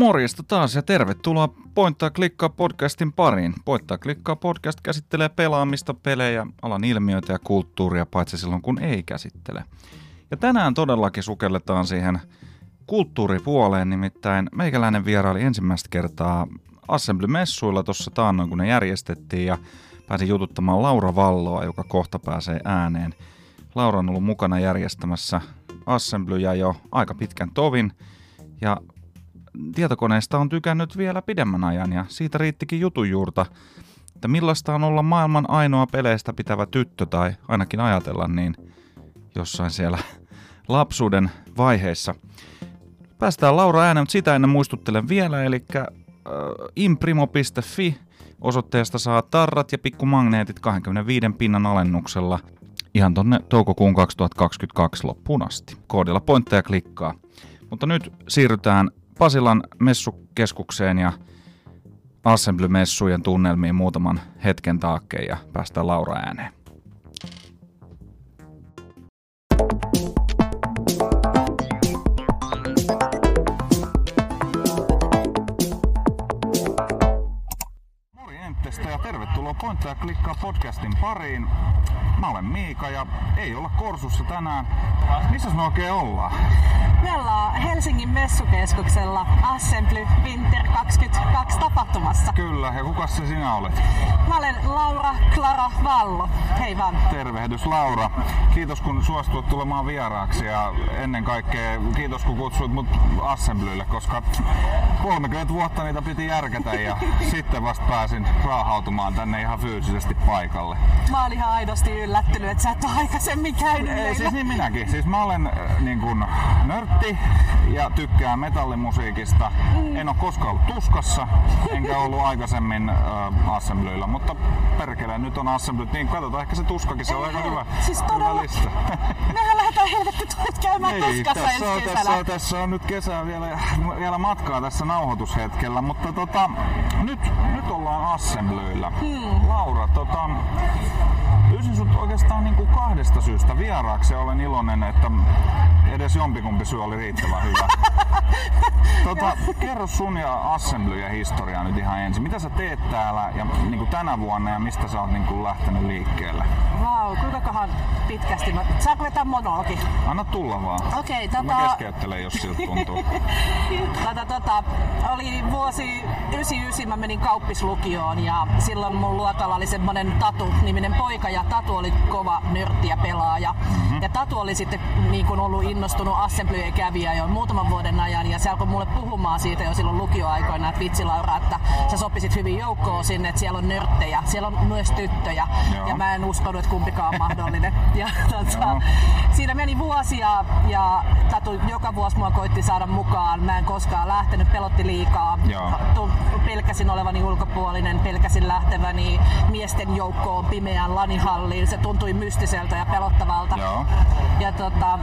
Morjesta taas ja tervetuloa Pointtaa klikkaa podcastin pariin. Pointtaa klikkaa podcast käsittelee pelaamista, pelejä, alan ilmiöitä ja kulttuuria, paitsi silloin kun ei käsittele. Ja tänään todellakin sukelletaan siihen kulttuuripuoleen, nimittäin meikäläinen vieraili ensimmäistä kertaa Assembly-messuilla tuossa taannoin, kun ne järjestettiin ja pääsin jututtamaan Laura Valloa, joka kohta pääsee ääneen. Laura on ollut mukana järjestämässä Assemblyjä jo aika pitkän tovin ja tietokoneesta on tykännyt vielä pidemmän ajan ja siitä riittikin jutujuurta, että millaista on olla maailman ainoa peleistä pitävä tyttö tai ainakin ajatella niin jossain siellä lapsuuden vaiheessa. Päästään Laura ääneen, mutta sitä ennen muistuttelen vielä, eli äh, imprimo.fi osoitteesta saa tarrat ja pikkumagneetit 25 pinnan alennuksella ihan tonne toukokuun 2022 loppuun asti. Koodilla pointteja klikkaa. Mutta nyt siirrytään Pasilan messukeskukseen ja Assembly-messujen tunnelmiin muutaman hetken taakkeen ja päästään Laura ääneen. Morjentesta ja tervetuloa Pointtaa klikkaa podcastin pariin. Mä olen Miika ja ei olla Korsussa tänään. Missä me oikein ollaan? Me ollaan Helsingin messukeskuksella Assembly Winter 22 tapahtumassa. Kyllä, ja kuka se sinä olet? Mä olen Laura Clara Vallo. Hei vaan. Tervehdys Laura. Kiitos kun suostuit tulemaan vieraaksi ja ennen kaikkea kiitos kun kutsuit mut Assemblylle, koska 30 vuotta niitä piti järkätä ja sitten vasta pääsin raahautumaan tänne ihan fyysisesti paikalle. Mä olin ihan aidosti yllättynyt, että sä et ole aikaisemmin käynyt Ei, siis niin minäkin. Siis mä olen äh, niin kun, nörtti ja tykkään metallimusiikista. Mm. En ole koskaan ollut tuskassa, enkä ollut aikaisemmin äh, Assemblyllä, mutta perkele, nyt on Assembly. Niin katsotaan, ehkä se tuskakin, se on aika hyvä, Siis hyvä todella. lista. Mehän lähdetään helvetti käymään Ei, tuskassa tässä, on, ensi tässä, kesänä. on, tässä on nyt kesää vielä, vielä matkaa tässä nauhoitushetkellä, mutta tota, nyt, nyt ollaan Assemblyillä. Hmm. Laura, tota, pyysin sut oikeastaan niin kuin kahdesta syystä vieraaksi ja olen iloinen, että edes jompikumpi syy oli riittävän hyvä. tota, kerro sun ja Assembly ja historiaa nyt ihan ensin. Mitä sä teet täällä ja niin kuin tänä vuonna ja mistä sä oot niin kuin lähtenyt liikkeelle? Vau, kuinka kohan pitkästi mä... Saanko vetää monologi? Anna tulla vaan. Okei, Mä tota... keskeyttelen, jos siltä tuntuu. Tota, tota, oli vuosi 99, mä menin kauppislukioon ja silloin mun luokalla oli semmonen Tatu-niminen poika ja Tatu oli kova nörtti ja pelaaja. Mm-hmm. Ja Tatu oli sitten niin kun ollut innostunut Assemblyjen kävijä jo muutaman vuoden ajan ja se alkoi mulle puhumaan siitä jo silloin lukioaikoina, että vitsi Laura, että sä sopisit hyvin joukkoon sinne, että siellä on nörttejä, siellä on myös tyttöjä Joo. ja mä en uskonut, että kumpikaan on mahdollinen. Ja, tota, siinä meni vuosia ja Tatu joka vuosi mua koitti saada mukaan. Mä en koskaan lähtenyt, pelotti liikaa. Joo. Pelkäsin olevani ulkopuolinen, pelkäsin lähteväni miesten joukkoon pimeään lanihalliin. Se tuntui mystiseltä ja pelottavalta. Joo. Ja tota,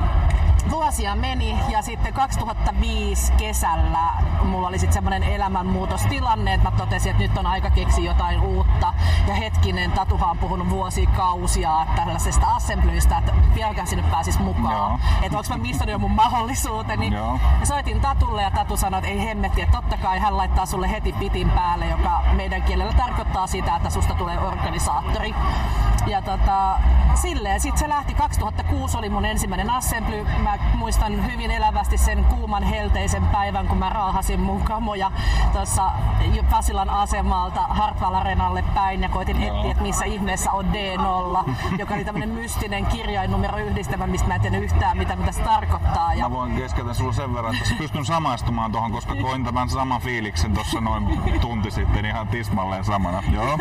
vuosia meni ja sitten 2005 kesällä mulla oli sitten semmoinen elämänmuutostilanne, että mä totesin, että nyt on aika keksiä jotain uutta. Ja hetkinen, Tatuhan on puhunut vuosikausia tällaisesta assemblyistä, että vieläkään sinne pääsis mukaan. Että onko mä missannut jo mun mahdollisuuteni. Joo. Ja soitin Tatulle ja Tatu sanoi, että ei hemmetti, että totta kai hän laittaa sulle heti pitin päälle, joka meidän kielellä tarkoittaa sitä, että susta tulee organisaattori. Ja tota, silleen sitten se lähti. 2006 oli mun ensimmäinen assembly. Mä muistan hyvin elävästi sen kuuman helteisen päivän, kun mä raahasin mun kamoja tuossa Pasilan asemalta Hartwall Arenalle päin ja koitin etsiä, että missä ihmeessä on D0, joka oli tämmönen mystinen kirjainnumero yhdistelmä, mistä mä en tiennyt yhtään mitä, mitä se tarkoittaa. Ja Mä voin keskeytä sulla sen verran, että pystyn samaistumaan tuohon, koska koin tämän saman fiiliksen tuossa noin tunti sitten ihan tismalleen samana. Joo.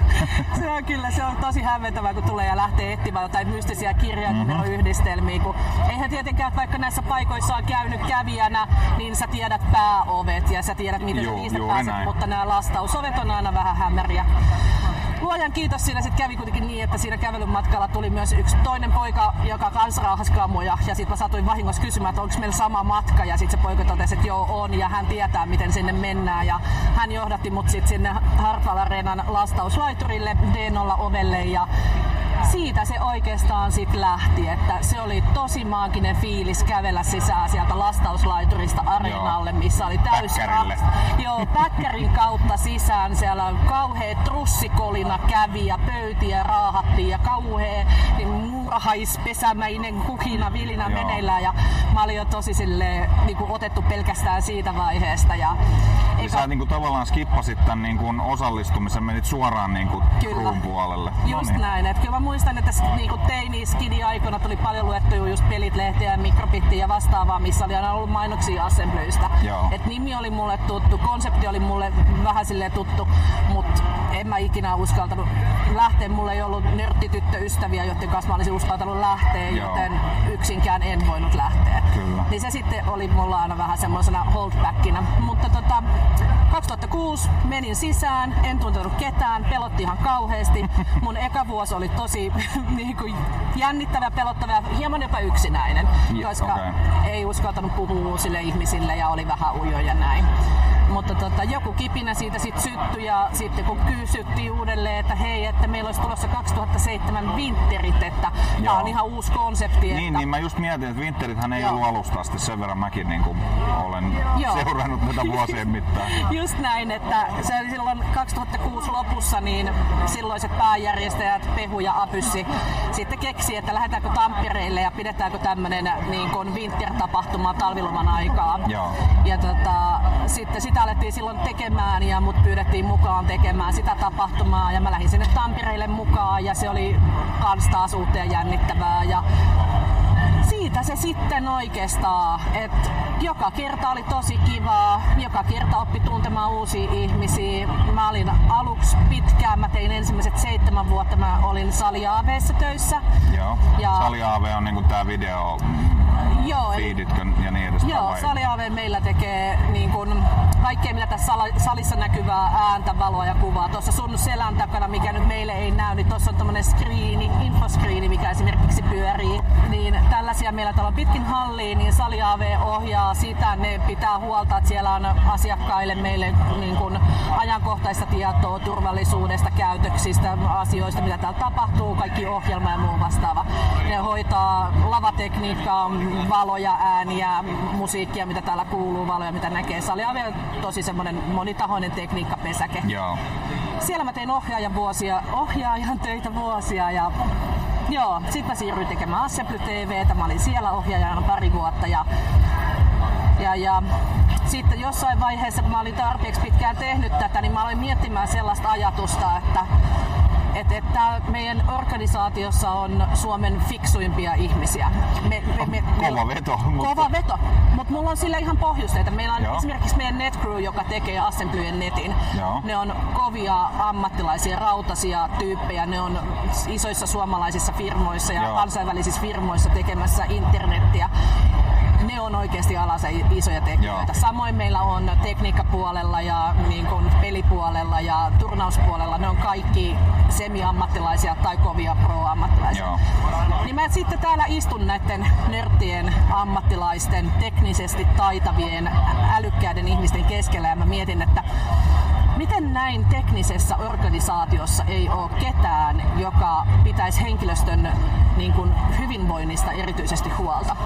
se on kyllä, se on tosi hämmentävää, kun tulee ja lähtee etsimään jotain mystisiä kirjainumeroyhdistelmiä. Kun eihän tietenkään, että vaikka näissä paikoissa on käynyt kävijänä, niin sä tiedät pääovet ja sä tiedät, miten Juu, sä niistä juuri pääset, näin. mutta nämä lastausovet on aina vähän hämäriä. Luojan kiitos siinä sitten kävi kuitenkin niin, että siinä kävelyn matkalla tuli myös yksi toinen poika, joka kans raahasi kamoja. Ja sitten mä satuin vahingossa kysymään, että onko meillä sama matka. Ja sitten se poika totesi, että joo on ja hän tietää miten sinne mennään. Ja hän johdatti mut sitten sinne Hartwall Areenan lastauslaiturille D0 ovelle ja siitä se oikeastaan sitten lähti, että se oli tosi maaginen fiilis kävellä sisään sieltä lastauslaiturista areenalle, missä oli täys. Joo, päkkärin kautta sisään. Siellä on kauhea trussikolina kävi ja pöytiä raahattiin ja kauhea niin muurahaispesämäinen kuhina vilinä Joo. meneillään. Ja mä olin jo tosi silleen, niin kuin otettu pelkästään siitä vaiheesta. Ja Eli sä niinku tavallaan skippasit tämän niinku osallistumisen, menit suoraan niinku Kyllä. kruun puolelle. Just Noniin. näin. Et kyllä mä muistan, että s- niinku teini skidi aikoina tuli paljon luettuja just pelit, lehtiä ja mikrobittiä ja vastaavaa, missä oli aina ollut mainoksia Assemblystä. Joo. Et nimi oli mulle tuttu, konsepti oli mulle vähän silleen tuttu, mutta en mä ikinä uskaltanut lähteä. Mulla ei ollut nörttityttöystäviä, joiden kanssa mä olisin uskaltanut lähteä, Joo. joten yksinkään en voinut lähteä. Kyllä. Niin se sitten oli mulla aina vähän semmoisena holdbackina. Mutta tota, 2006 menin sisään, en tuntenut ketään, pelotti ihan kauheasti. Mun eka vuosi oli tosi niin kuin, jännittävä, pelottava ja hieman jopa yksinäinen, Ja, koska okei. ei uskaltanut puhua uusille ihmisille ja oli vähän ujo ja näin. Mutta tota, joku kipinä siitä sitten syttyi ja sitten kun kysyttiin uudelleen, että hei, että meillä olisi tulossa 2007 Winterit, että tämä on ihan uusi konsepti. Niin, että... niin mä just mietin, että Winterithän ei Joo. ollut alusta asti, sen verran mäkin niinku olen Joo. seurannut tätä vuosien mittaan. Just näin, että se oli silloin 2006 lopussa, niin silloiset pääjärjestäjät Pehu ja Apyssi sitten keksi, että lähdetäänkö Tampereelle ja pidetäänkö tämmöinen niin kuin winter-tapahtuma talviloman aikaa. Joo. Ja tota, sitten sitä alettiin silloin tekemään ja mut pyydettiin mukaan tekemään sitä tapahtumaa ja mä lähdin sinne Tampereelle mukaan ja se oli kans taas uutta ja jännittävää ja siitä se sitten oikeastaan, että joka kerta oli tosi kivaa, joka kerta oppi tuntemaan uusia ihmisiä. Mä olin aluksi pitkään, mä tein ensimmäiset seitsemän vuotta, mä olin Sali AV:ssa töissä. Joo. Ja- Sali AV on niinku tää video Joo, feeditkö ja niin edespäin. Joo, vai? Sali AV meillä tekee niin kun, kaikkea, mitä tässä salissa näkyvää ääntä, valoa ja kuvaa. Tuossa sun selän takana, mikä nyt meille ei näy, niin tuossa on tämmönen screeni, infoskriini, mikä esimerkiksi pyörii. Niin tällaisia meillä täällä on pitkin halliin, niin Sali AV ohjaa sitä. Ne pitää huolta, että siellä on asiakkaille meille niin kun, ajankohtaista tietoa turvallisuudesta, käytöksistä, asioista, mitä täällä tapahtuu, kaikki ohjelma ja muu vastaava. Ne hoitaa lavatekniikkaa, valoja, ääniä, musiikkia, mitä täällä kuuluu, valoja, mitä näkee. Se oli aivan tosi semmoinen monitahoinen tekniikkapesäke. Joo. Siellä mä tein ohjaajan vuosia, ohjaajan töitä vuosia ja joo, sit mä siirryin tekemään Assembly TVtä. Mä olin siellä ohjaajana pari vuotta ja ja, ja sitten jossain vaiheessa, kun mä olin tarpeeksi pitkään tehnyt tätä, niin mä aloin miettimään sellaista ajatusta, että että, että meidän organisaatiossa on Suomen fiksuimpia ihmisiä. Me, me, me, Kova veto, mutta- Kova veto, mutta mulla on sille ihan pohjusteita. Meillä on Joo. esimerkiksi meidän NetCrew, joka tekee Assemblyjen netin. Joo. Ne on kovia ammattilaisia, rautaisia tyyppejä. Ne on isoissa suomalaisissa firmoissa ja Joo. kansainvälisissä firmoissa tekemässä internettiä. Ne on oikeasti alassa isoja tekijöitä. Joo. Samoin meillä on tekniikkapuolella ja niin kuin pelipuolella ja turnauspuolella. Ne on kaikki semi-ammattilaisia tai kovia pro-ammattilaisia. Joo. Niin mä sitten täällä istun näiden nörttien, ammattilaisten, teknisesti taitavien, älykkäiden ihmisten keskellä ja mä mietin, että miten näin teknisessä organisaatiossa ei ole ketään, joka pitäisi henkilöstön niin kuin, hyvinvoinnista erityisesti huolta.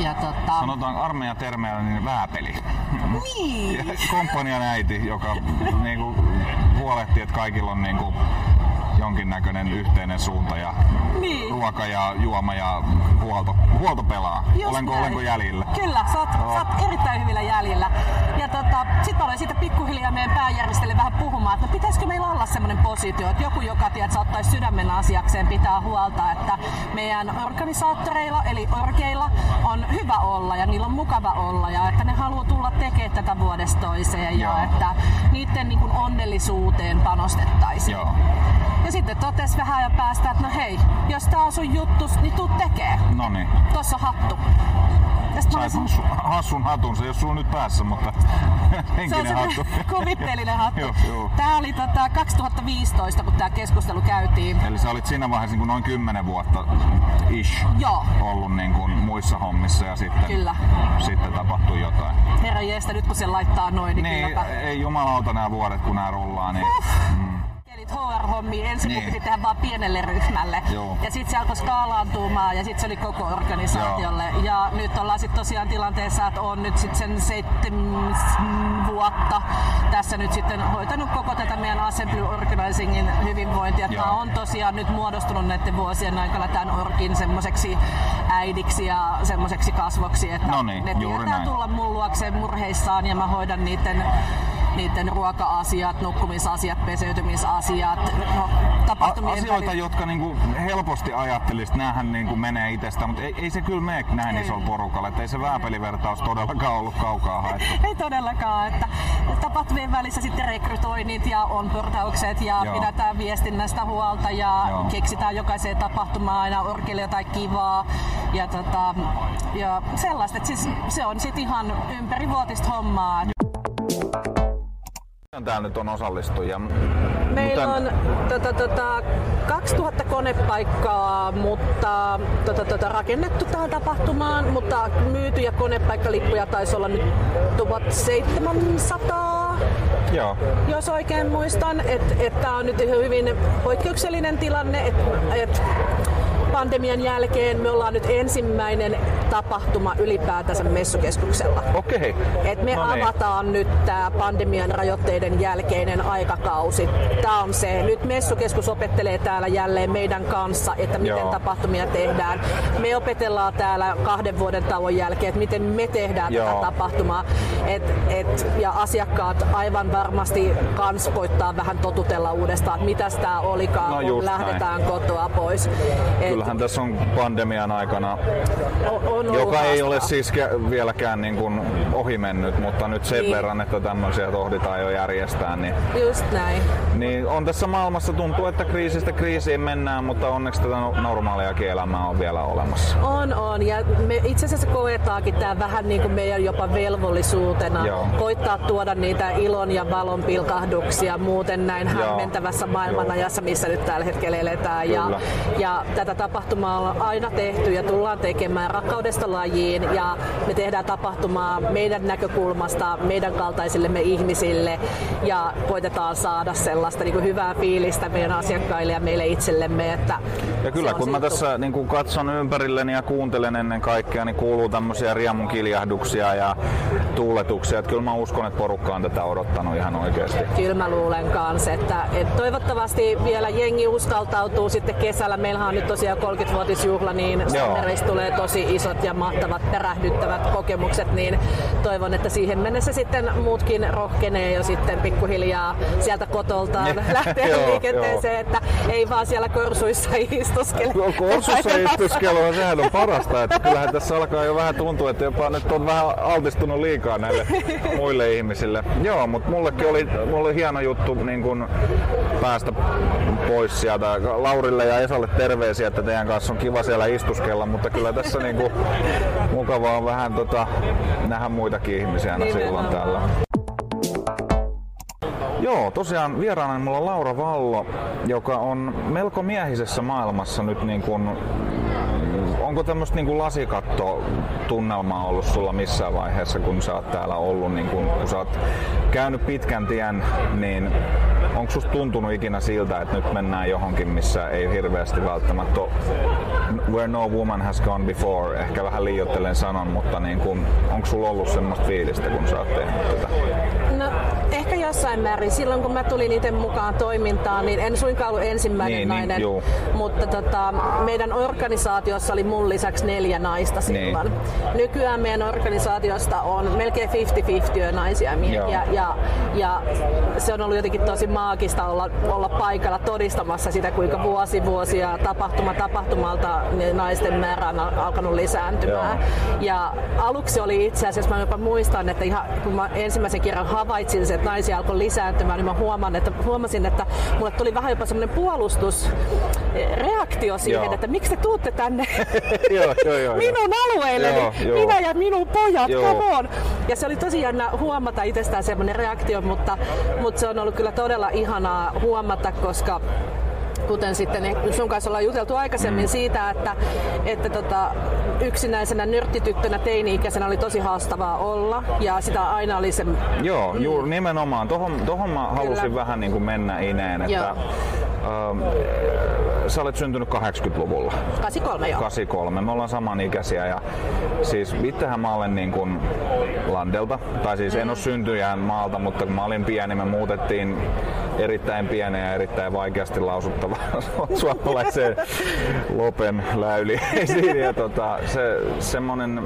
Ja tota, Sanotaan armeijan termeillä niin vääpeli. niin, Komppanian äiti, joka niinku huolehtii, että kaikilla on niinku jonkinnäköinen yhteinen suunta ja niin. ruoka ja juoma ja huolto, huolto pelaa. Just olenko, näin. olenko jäljillä? Kyllä, sä oot, Joo. sä oot erittäin hyvillä jäljillä. Ja tota, sit mä aloin siitä pikkuhiljaa meidän pääjärjestäjille vähän puhumaan, että no pitäisikö meillä olla semmoinen positio, että joku, joka tiedät, sä ottaisi sydämen asiakseen, pitää huolta, että meidän organisaattoreilla, eli orkeilla, on hyvä olla ja niillä on mukava olla ja että ne haluaa tulla tekemään tätä vuodesta toiseen Joo. ja että niiden niin kuin onnellisuuteen panostettaisiin. Joo. Ja sitten totes vähän ajan päästä, että no hei, jos tää on sun juttus, niin tuu tekee. No niin. Tossa on hattu. Ja sit Sait hassun, hatun, se ei ole sulla nyt päässä, mutta se on henkinen hattu. kuvitteellinen hattu. Joo, joo. Tää oli tota 2015, kun tää keskustelu käytiin. Eli sä olit siinä vaiheessa niin kuin noin 10 vuotta ish Joo. ollut niin kuin muissa hommissa ja sitten, Kyllä. sitten tapahtui jotain. Herra jeestä, nyt kun se laittaa noin, niin, Niin, kylläpä. ei jumalauta nämä vuodet kun nämä rullaa, niin mm, niitä HR-hommia. Ensin Niin. piti tehdä vaan pienelle ryhmälle. Joo. Ja sitten se alkoi skaalaantumaan ja sitten se oli koko organisaatiolle. Ja nyt ollaan sitten tosiaan tilanteessa, että on nyt sitten sen seitsemän vuotta tässä nyt sitten hoitanut koko tätä meidän Assembly Organizingin hyvinvointia. Joo. Mä on tosiaan nyt muodostunut näiden vuosien aikana tämän orkin semmoiseksi äidiksi ja semmoiseksi kasvoksi, että No niin, ne tietää näin. tulla mun luokseen murheissaan ja mä hoidan niiden niiden ruoka-asiat, nukkumisasiat, peseytymisasiat, no, tapahtumien Asioita, väli- jotka niinku helposti ajattelisit, näähän niinku menee itsestä, mutta ei, ei se kyllä mene näin Ei. isolla porukalla. Että ei se vääpelivertaus todellakaan ollut kaukaa haettu. Ei todellakaan, että tapahtumien välissä sitten rekrytoinnit ja onportaukset ja Joo. pidetään viestinnästä huolta ja Joo. keksitään jokaiseen tapahtumaan aina orkille jotain kivaa ja, tota, ja sellaista. että Siis se on sitten ihan ympärivuotista hommaa. Täällä nyt on osallistujia. Meillä Mutta- on tota, tota, 2000 konepaikkaa, mutta tota, tota, rakennettu tähän tapahtumaan, mutta myytyjä konepaikkalippuja taisi olla nyt 1700 Joo. jos oikein muistan, että et tämä on nyt hyvin poikkeuksellinen tilanne, että et pandemian jälkeen me ollaan nyt ensimmäinen tapahtuma ylipäätänsä messukeskuksella. Okei. Et me No niin. avataan nyt tämä pandemian rajoitteiden jälkeinen aikakausi. Tämä on se. Nyt messukeskus opettelee täällä jälleen meidän kanssa, että miten Joo. tapahtumia tehdään. Me opetellaan täällä kahden vuoden tauon jälkeen, että miten me tehdään Joo. tätä tapahtumaa. Et, et, ja asiakkaat aivan varmasti kans koittaa vähän totutella uudestaan, että mitäs tää olikaan, No kun lähdetään kotoa pois. Et, Kyllähän tässä on pandemian aikana, on, on joka ei ole siis kä- vieläkään niin kuin ohi mennyt, mutta nyt sen Niin. verran, että tämmöisiä tohditaan jo järjestää, niin, Just näin. niin on tässä maailmassa tuntuu, että kriisistä kriisiin mennään, mutta onneksi tätä no- normaaliakin elämää on vielä olemassa. On, on. Ja me itse asiassa koetaankin tämä vähän niin kuin meidän jopa velvollisuutena. Joo. Koittaa tuoda niitä ilon ja valon pilkahduksia muuten näin Joo. hämmentävässä maailmanajassa, missä nyt tällä hetkellä eletään. Ja, ja tätä tapahtumaa on aina tehty ja tullaan tekemään rakkaudesta lajiin. Ja me tehdään tapahtumaa meidän näkökulmasta, meidän kaltaisillemme ihmisille. Ja koitetaan saada sellaista niin kuin hyvää fiilistä meidän asiakkaille ja meille itsellemme. Että Ja kyllä kun mä tässä niin kun katson ympärilleni ja kuuntelen ennen kaikkea, niin kuuluu tämmöisiä riemun kiljahduksia ja tuuletuksia. Että kyllä mä uskon, että porukka on tätä odottanut ihan oikeasti. Kyllä mä luulen kanssa, että, että toivottavasti vielä jengi uskaltautuu sitten kesällä. Meillähän on nyt tosiaan 30-vuotisjuhla, niin Joo. Sandereista tulee tosi isot ja mahtavat perähdyttävät kokemukset, niin toivon, että siihen mennessä sitten muutkin rohkenee jo sitten pikkuhiljaa sieltä kotoltaan lähteä Joo, liikenteeseen, että ei vaan siellä korsuissa istuskele. Korsussa istuskelua, sehän on parasta. Että kyllähän tässä alkaa jo vähän tuntua, että jopa nyt on vähän altistunut liikaa näille muille ihmisille. Joo, mutta mullekin oli, mulla oli hieno juttu niin kun päästä pois sieltä. Laurille ja Esalle terveisiä, että teidän kanssa on kiva siellä istuskella, mutta kyllä tässä niin kun, mukavaa on vähän tota, nähdä muitakin ihmisiä aina silloin täällä. Joo, tosiaan vieraana mulla on Laura Vallo, joka on melko miehisessä maailmassa nyt niin kuin Onko tämmöistä niin lasikatto tunnelmaa ollut sulla missään vaiheessa, kun sä oot täällä ollut, niin kun, kun sä oot käynyt pitkän tien, niin onko susta tuntunut ikinä siltä, että nyt mennään johonkin, missä ei hirveästi välttämättä where no woman has gone before, ehkä vähän liioittelen sanon, mutta niin kun, onko sulla ollut semmoista fiilistä, kun sä oot tehnyt tätä? No, jossain määrin. Silloin kun mä tulin itse mukaan toimintaan, niin en suinkaan ollut ensimmäinen Niin, niin, nainen. juu. mutta tota, meidän organisaatiossa oli mun lisäksi neljä naista silloin. Niin. Nykyään meidän organisaatiosta on melkein 50-50 naisia ja miehiä. Joo. Ja, ja se on ollut jotenkin tosi maagista olla, olla paikalla todistamassa sitä, kuinka vuosi vuosia tapahtuma tapahtumalta naisten määrä on al- alkanut lisääntymään. Joo. Ja aluksi oli itse asiassa, mä jopa muistan, että ihan, kun mä ensimmäisen kerran havaitsin sen, että naisia alkoi lisääntymään, niin mä huomaan, että, huomasin, että mulle tuli vähän jopa semmoinen puolustusreaktio siihen, Joo. että miksi te tuutte tänne joo, joo, joo. minun alueelleni, Joo, joo. minä ja minun pojat, Joo. come on. Ja se oli tosi jännä huomata itsestään semmoinen reaktio, mutta, mutta se on ollut kyllä todella ihanaa huomata, koska kuten sitten sun kanssa ollaan juteltu aikaisemmin mm. siitä, että, että tota, yksinäisenä nörttityttönä teini-ikäisenä oli tosi haastavaa olla ja sitä aina oli se... Joo, mm. juuri nimenomaan. Tohon, tohon mä halusin Kyllä. vähän niin kuin mennä ineen, että Joo. Ähm, sä olet syntynyt 80-luvulla. 83 joo. 83. Me ollaan samanikäisiä ja siis itsehän mä olen niin kuin Landelta, tai siis mm. en ole syntyjään maalta, mutta kun mä olin pieni, me muutettiin erittäin pieneen ja erittäin vaikeasti lausuttavaan suomalaiseen Lopen läyliin. ja tota, se semmonen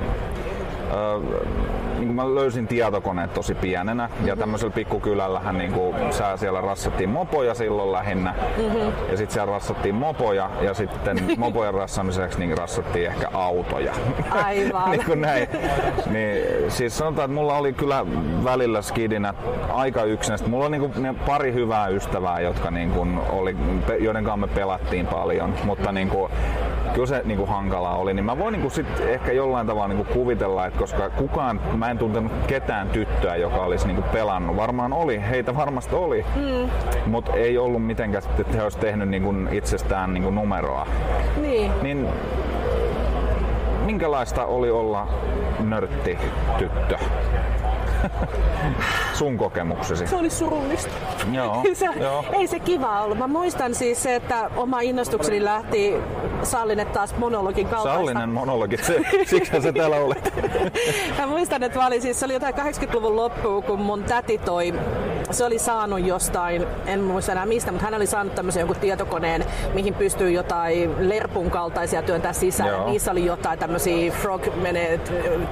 niin mä löysin tietokoneet tosi pienenä mm-hmm. ja tämmöisellä pikkukylällähän niin kuin, sä siellä rassattiin mopoja silloin lähinnä mm-hmm. ja sitten siellä rassattiin mopoja ja sitten mopojen rassamiseksi niin rassattiin ehkä autoja. Aivan. niin kuin näin. Niin, siis sanotaan, että mulla oli kyllä välillä skidinä aika yksinäistä. Mulla oli niin kuin, pari hyvää ystävää, jotka niin kuin, oli, joiden kanssa me pelattiin paljon, mutta niin kuin, kyllä se niin kuin hankalaa oli, niin mä voin niin kuin sit ehkä jollain tavalla niin kuin kuvitella, että koska kukaan, mä en tuntenut ketään tyttöä, joka olisi niin kuin pelannut. Varmaan oli, heitä varmasti oli, mm. mutta ei ollut mitenkään, että he olisi tehnyt niin kuin itsestään niin kuin numeroa. Niin. niin minkälaista oli olla nörtti tyttö? sun kokemuksesi? Se oli surullista. Joo, se, joo. Ei se kiva ollut. Mä muistan siis se, että oma innostukseni lähti Sallinen taas monologin kautta. Sallinen monologi, se, siksi se täällä oli. mä muistan, että mä olin, siis, se oli jotain 80-luvun loppuun, kun mun täti toi, se oli saanut jostain, en muista enää mistä, mutta hän oli saanut tämmöisen jonkun tietokoneen, mihin pystyy jotain lerpun kaltaisia työntää sisään. Joo. Niissä oli jotain tämmöisiä frog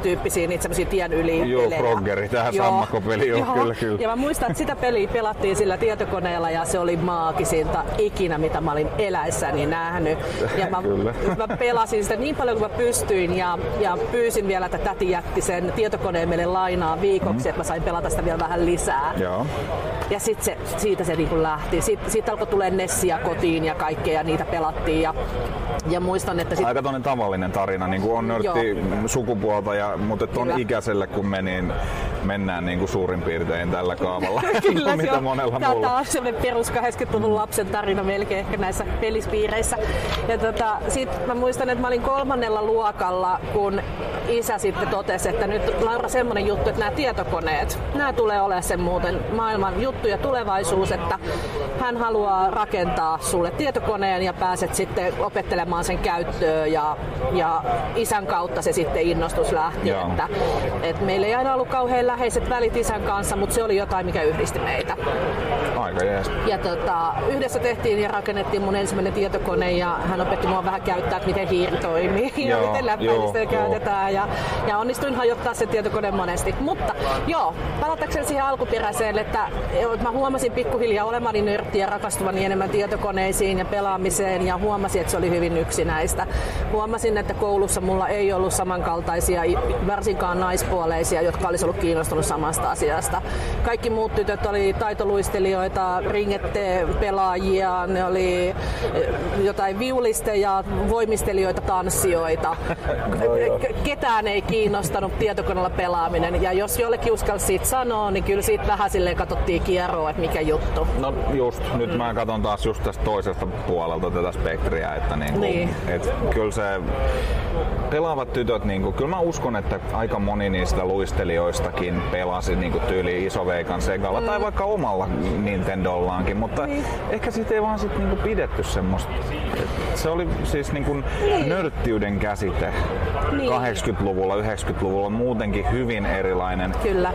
tyyppisiä, niitä semmoisia tien yli Joo, froggeri, tähän sammakopeli, joo, joo, kyllä, kyllä. Ja mä muistan, että sitä peliä pelattiin sillä tietokoneella ja se oli maagisinta ikinä, mitä mä olin eläissäni nähnyt. Ja mä, mä pelasin sitä niin paljon kuin mä pystyin ja, ja pyysin vielä, että täti jätti sen tietokoneen meille lainaa viikoksi, mm. että mä sain pelata sitä vielä vähän lisää. Joo. Ja sit se, siitä se niin lähti. Sitten sit alkoi tulee Nessia kotiin ja kaikkea ja niitä pelattiin. Ja, ja muistan, että sit... Aika tavallinen tarina, niin kuin on nörtti sukupuolta, ja, mutta ton ikäiselle kun meniin, mennään niin kuin suurin piirtein tällä kaavalla, Kyllä, mitä on, monella Tämä muulla. on semmoinen perus 80-luvun lapsen tarina melkein ehkä näissä pelispiireissä. Ja tota, sit mä muistan, että mä olin kolmannella luokalla, kun isä sitten totesi, että nyt Laura semmoinen juttu, että nämä tietokoneet, nämä tulee olemaan sen muuten maailman juttu ja tulevaisuus, että hän haluaa rakentaa sulle tietokoneen ja pääset sitten opettelemaan sen käyttöön ja, ja isän kautta se sitten innostus lähti. Että, että meillä ei aina ollut kauhean läheiset välit isän kanssa, mutta se oli jotain, mikä yhdisti meitä. Aika jees. Ja tota, yhdessä tehtiin ja rakennettiin mun ensimmäinen tietokone ja hän opetti mua vähän käyttää, että miten hiiri toimii ja joo, miten läppäilistöä käytetään. Ja, ja onnistuin hajottaa sen tietokoneen monesti. Mutta joo, palatakseni siihen alkuperäiseen, että mä huomasin pikkuhiljaa olemani nörtti ja rakastuvani enemmän tietokoneisiin ja pelaamiseen ja huomasin, että se oli hyvin yksinäistä. Huomasin, että koulussa mulla ei ollut samankaltaisia, varsinkaan naispuoleisia, jotka olisi ollut kiinnostunut samasta asiasta. Kaikki muut tytöt oli taitoluistelijoita, ringette pelaajia, ne oli eh, jotain viulisteja, voimistelijoita, tanssijoita. Ketään ei kiinnostanut tietokoneella pelaaminen ja jos jollekin uskalsi siitä sanoa, niin kyllä siitä vähän silleen katsottiin kierroa, että mikä juttu. No just, nyt mm. mä katson taas just tästä toisesta puolelta tätä spektriä, että niinku, niin. et kyllä se pelaavat tytöt, niinku, kyllä mä uskon, että aika moni niistä luistelijoistakin pelasi niinku tyyli Isoveikan Segalla mm. tai vaikka omalla Nintendollaankin, mutta niin. ehkä siitä ei vaan sit niinku pidetty semmoista. Se oli siis niinku niin. nörttiyden käsite niin. 80-luvulla, 90-luvulla muutenkin hyvin erilainen. Kyllä.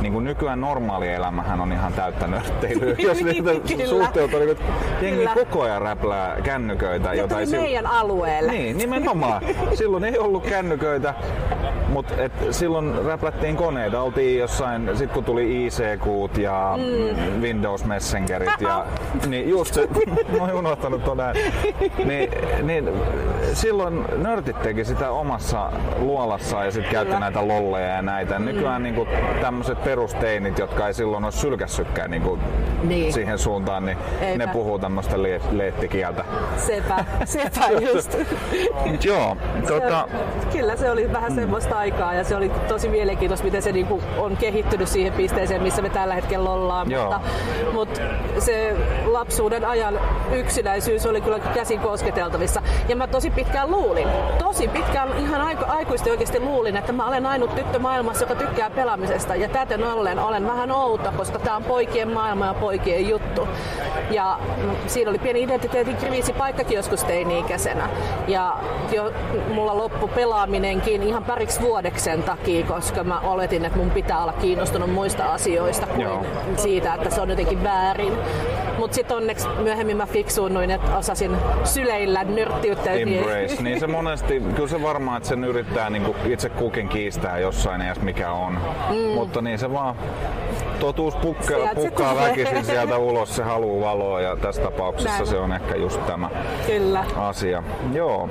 Niin kuin nykyään normaali elämähän on ihan täyttä nörtteilyä. Jos niitä suhteet on, niin jengi koko ajan räplää kännyköitä. Jota ei meidän alueelle. Niin, nimenomaan. Silloin ei ollut kännyköitä, mutta silloin räplättiin koneita. Oltiin jossain, sit kun tuli ICQ ja mm. Windows Messengerit ja niin just se, mä oon unohtanut ton näin. Niin, niin, silloin nörtit teki sitä omassa luolassa ja sitten käytti näitä lolleja ja näitä. Mm. Nykyään niin tämmöiset perusteinit, jotka ei silloin ole sylkässykään niin niin. siihen suuntaan, niin Eipä. ne puhuu tämmöistä le- leettikieltä. Sepä, sepä just. Joo, tota... se, kyllä se oli vähän mm. semmoista aikaa ja se oli tosi mielenkiintoista, miten se niinku on kehittynyt siihen pisteeseen, missä me tällä hetkellä ollaan. Joo. Mutta, mutta se lapsuuden ajan yksinäisyys oli kyllä käsin kosketeltavissa. Ja mä tosi pitkään luulin, tosi pitkään ihan aiku, aikuisesti oikeasti luulin, että mä olen ainut tyttö maailmassa, joka tykkää pelaamisesta. Ja täten ollen olen vähän outo, koska tämä on poikien maailma ja poikien juttu. Ja siinä oli pieni identiteetin kriisi paikkakin joskus teini-ikäisenä. Ja jo, mulla loppu pelaaminenkin ihan pariksi vuodeksi sen takia, koska mä oletin, että mun pitää olla kiinnostunut muista asioista kuin Joo. siitä, että se on jotenkin väärin. Mutta sitten onneksi myöhemmin mä fiksuunnuin, että osasin syleillä nörttiyttä. Embrace, niin se monesti, kyllä se varmaan, että sen yrittää niin itse kukin kiistää jossain edes mikä on. Mm. Mutta niin se vaan, totuus pukkaa, pukkaa väkisin sieltä ulos, se haluaa valoa ja tässä tapauksessa Näin. se on ehkä just tämä Kyllä. asia. Joo.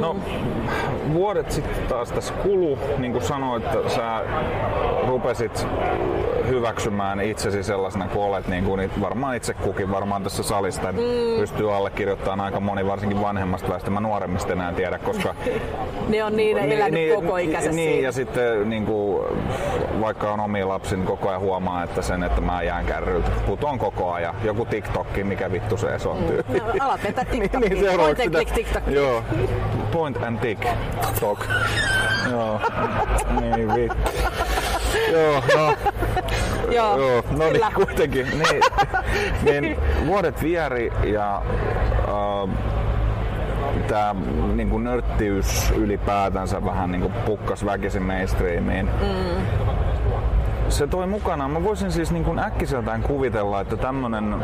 No, vuodet sitten taas tässä kulu, niin kuin sanoit, että sä rupesit hyväksymään itsesi sellaisena kuin olet, niin kuin varmaan itse kukin, varmaan tässä salista mm. pystyy allekirjoittamaan aika moni, varsinkin vanhemmasta väestä. Mä nuoremmista enää tiedä, koska Ne on niin, niin elänyt niin, koko ikänsä Niin, siinä. ja sitten niin kuin, vaikka on omia lapsia, niin koko ajan huomaa, että sen, että mä jään kärryltä. Putoon koko ajan. Joku TikTokki, mikä vittu se on tyyli. No, alat vetää niin, TikTokia. niin seuraavaksi Point and click TikTok. Joo. Point and tick. Tok. Joo. Niin vittu. Joo, no. Joo, Joo, no kyllä. niin kuitenkin. Niin, niin vuodet vieri ja äh, tämä niin kuin nörttiys ylipäätänsä vähän niin kuin pukkas väkisin mainstreamiin. Mm. Se toi mukanaan, mä voisin siis niin kuin äkkiseltään kuvitella, että tämmönen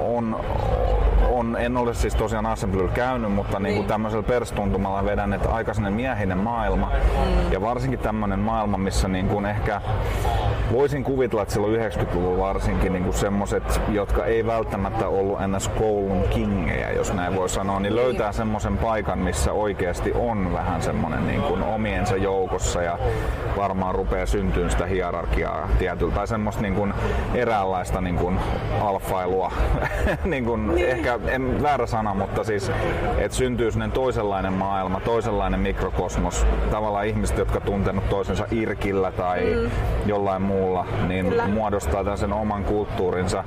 on, on, en ole siis tosiaan Assemblyllä käynyt, mutta niin Niin. tämmöisellä perstuntumalla vedän, että aika sellainen miehinen maailma. Mm. Ja varsinkin tämmöinen maailma, missä niin kuin ehkä voisin kuvitella, että silloin 90-luvulla varsinkin niin kuin semmoset, jotka ei välttämättä ollut ns. koulun kingejä, jos näin voi sanoa, niin löytää semmoisen paikan, missä oikeasti on vähän semmoinen niin kuin omiensa joukossa ja varmaan rupeaa syntyyn sitä hierarkiaa tietyllä tai semmoista niin kuin eräänlaista niin kuin alfailua. niin kuin, ehkä en väärä sana, mutta siis että syntyy sellainen toisenlainen maailma, toisenlainen mikrokosmos, tavallaan ihmiset, jotka tuntenut toisensa irkillä tai mm. jollain muulla, niin Kyllä. muodostaa tällaisen oman kulttuurinsa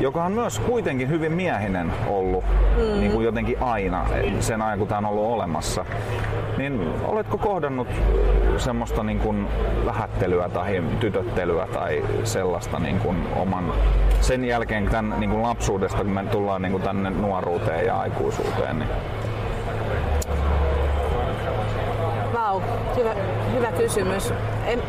joka on myös kuitenkin hyvin miehinen ollut mm. niin kuin jotenkin aina sen ajan, kun tämä on ollut olemassa. Niin oletko kohdannut semmoista niin kuin vähättelyä tai tytöttelyä tai sellaista niin kuin oman sen jälkeen tämän niin kuin lapsuudesta, kun me tullaan niin kuin tänne nuoruuteen ja aikuisuuteen, niin Vau, hyvä, hyvä kysymys. En,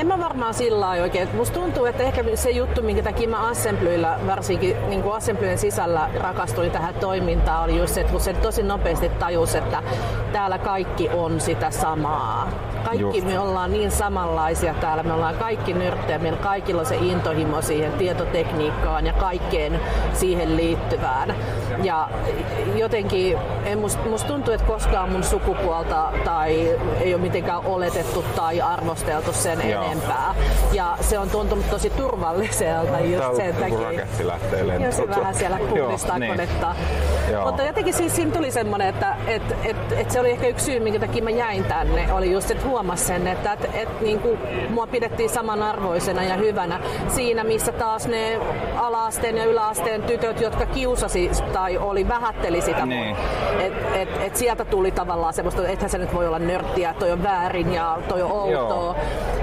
en mä varmaan sillä lailla oikein. Musta tuntuu, että ehkä se juttu, minkä takia mä Assemblyllä, varsinkin niin kuin Assemblyjen sisällä rakastuin tähän toimintaan, oli just se, että kun se tosi nopeasti tajus, että täällä kaikki on sitä samaa. Kaikki Just. me ollaan niin samanlaisia täällä. Me ollaan kaikki nörttejä. Meillä kaikilla on se intohimo siihen tietotekniikkaan ja kaikkeen siihen liittyvään. Ja jotenkin en musta must tuntuu, että koskaan mun sukupuolta tai ei ole mitenkään oletettu tai arvosteltu sen Joo. enempää. Ja se on tuntunut tosi turvalliselta just sen takia. raketti lähtee lentoon. Ja se vähän siellä puhdistaa Joo, niin. konetta. Joo. Mutta jotenkin siis siinä tuli semmoinen, että et, et, et se oli ehkä yksi syy, minkä takia mä jäin tänne, oli just, että huomasin sen, että et, et, niin kuin, mua pidettiin samanarvoisena ja hyvänä siinä, missä taas ne alaasteen ja yläasteen tytöt, jotka kiusasi tai oli vähätteli sitä. Niin. Et, et, et sieltä tuli tavallaan semmoista, että se nyt voi olla nörttiä, toi on väärin ja toi on outoa. Joo.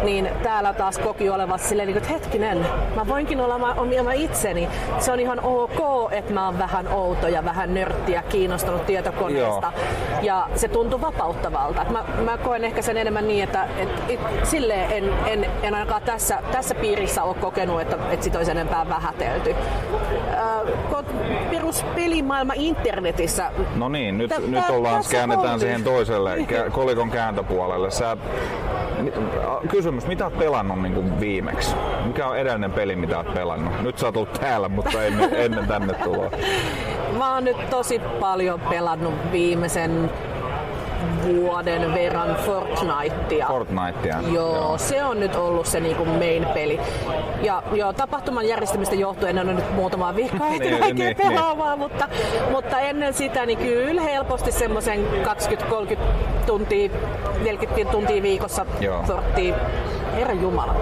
Niin täällä taas koki olevassa silleen, niin että hetkinen, mä voinkin olla oma, oma itseni. Se on ihan ok, että mä oon vähän outo ja vähän nörttiä, kiinnostunut tietokoneesta. Ja se tuntuu vapauttavalta. Et mä, mä koen ehkä sen enemmän niin, että et, et, silleen en, en, en ainakaan tässä, tässä piirissä ole kokenut, että, että sit olisi enempää vähätelty. Äh, kun perus pelimaailma internetissä No niin, nyt, Tä- nyt ollaan, käännetään on siihen toiselle kolikon kääntöpuolelle. Sä, kysymys, mitä oot pelannut niin kuin viimeksi? Mikä on edellinen peli, mitä oot pelannut? Nyt sä oot ollut täällä, mutta ennen, ennen tänne tuloa. Mä oon nyt tosi paljon pelannut viimeisen vuoden verran Fortnitea. Fortnitea. Joo, joo, se on nyt ollut se niinku main peli. Ja joo, tapahtuman järjestämistä johtuen on nyt muutama viikkoa ehtinyt Niin, oikein niin, pelaamaan, mutta, mutta ennen sitä niin kyllä helposti semmoisen 20-30 tuntia, 40 tuntia viikossa Joo. Herra Jumala.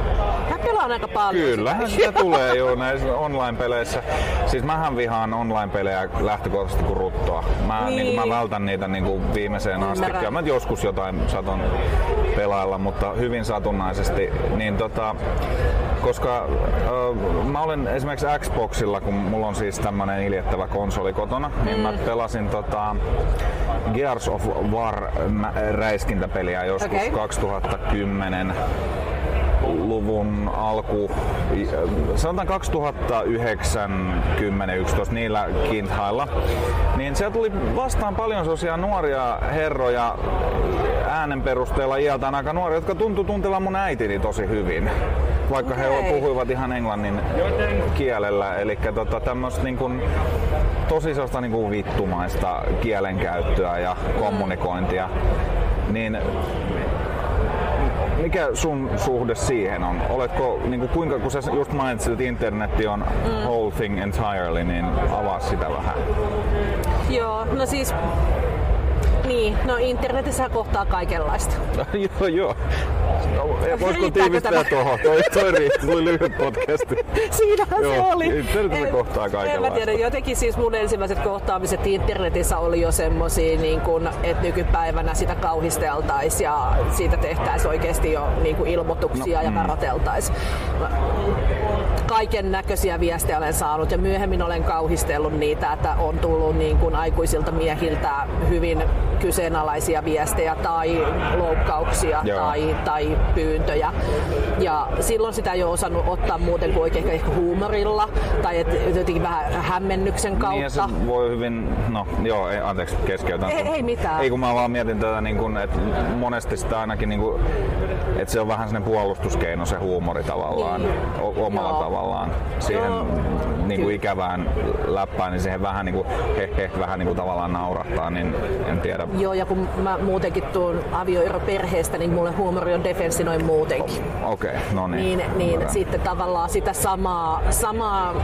Hän pelaa aika paljon. Kyllähän sitä tulee jo näissä online-peleissä. Siis mähän vihaan online-pelejä lähtökohtaisesti kuin ruttoa. Mä, niin. Niin. Niin mä vältän niitä niin kuin viimeiseen asti. Kyllä mä joskus jotain saton pelailla, mutta hyvin satunnaisesti. Niin tota, koska äh, mä olen esimerkiksi Xboxilla, kun mulla on siis tämmönen iljettävä konsoli kotona, niin mä pelasin tota Gears of War räiskintäpeliä joskus Okei. 2010 luvun alku, sanotaan 2009, 10, 11, niillä kinthailla, niin siellä tuli vastaan paljon sellaisia nuoria herroja äänen perusteella iältään aika nuoria, jotka tuntui tuntevan mun äitini tosi hyvin. Vaikka he Okei. puhuivat ihan englannin kielellä, eli tota, tämmöistä niin kuin, tosi sellaista niin kuin vittumaista kielenkäyttöä ja kommunikointia. Niin mikä sun suhde siihen on? Oletko, niin kuin, kuinka, kun sä just mainitsit, että internetti on mm. whole thing entirely, niin avaa sitä vähän. Joo, no siis... Niin, no internetissä kohtaa kaikenlaista. joo, joo. Voisiko tiivistää tuohon? Toi, toi riitti, tuli lyhyt podcasti. Siinähän se oli. internetissä En- kohtaa En mä kaikenlaista. tiedä, jotenkin siis mun ensimmäiset kohtaamiset internetissä oli jo semmosia, niin kun, että nykypäivänä sitä kauhisteltaisiin ja siitä tehtäisiin oikeasti jo niin ilmoituksia No, ja mm. varoteltaisiin. Kaiken näköisiä viestejä olen saanut ja myöhemmin olen kauhistellut niitä, että on tullut niin kuin aikuisilta miehiltä hyvin kyseenalaisia viestejä tai loukkauksia Joo. tai, tai pyyntöjä. Ja silloin sitä ei ole osannut ottaa muuten kuin oikein ehkä huumorilla tai et, jotenkin vähän hämmennyksen Niin ja se kautta. voi hyvin, no joo, ei, anteeksi keskeytän. Ei- ei mitään. Ei kun mä vaan mietin tätä, niin kun, että monesti sitä ainakin, niin kun, että se on vähän sellainen puolustuskeino se huumori tavallaan, Niin. omalla Joo. tavallaan. Siihen Joo. niin kuin ikävään läppään, niin siihen vähän niin kuin, he, he, vähän niin kuin tavallaan naurahtaa, niin en tiedä. Joo, ja kun mä muutenkin tuun avioeroperheestä, niin mulle huumori on defenssi noin muutenkin. Okei, okay, no niin. Niin, niin Ymmärrän. sitten tavallaan sitä samaa, samaa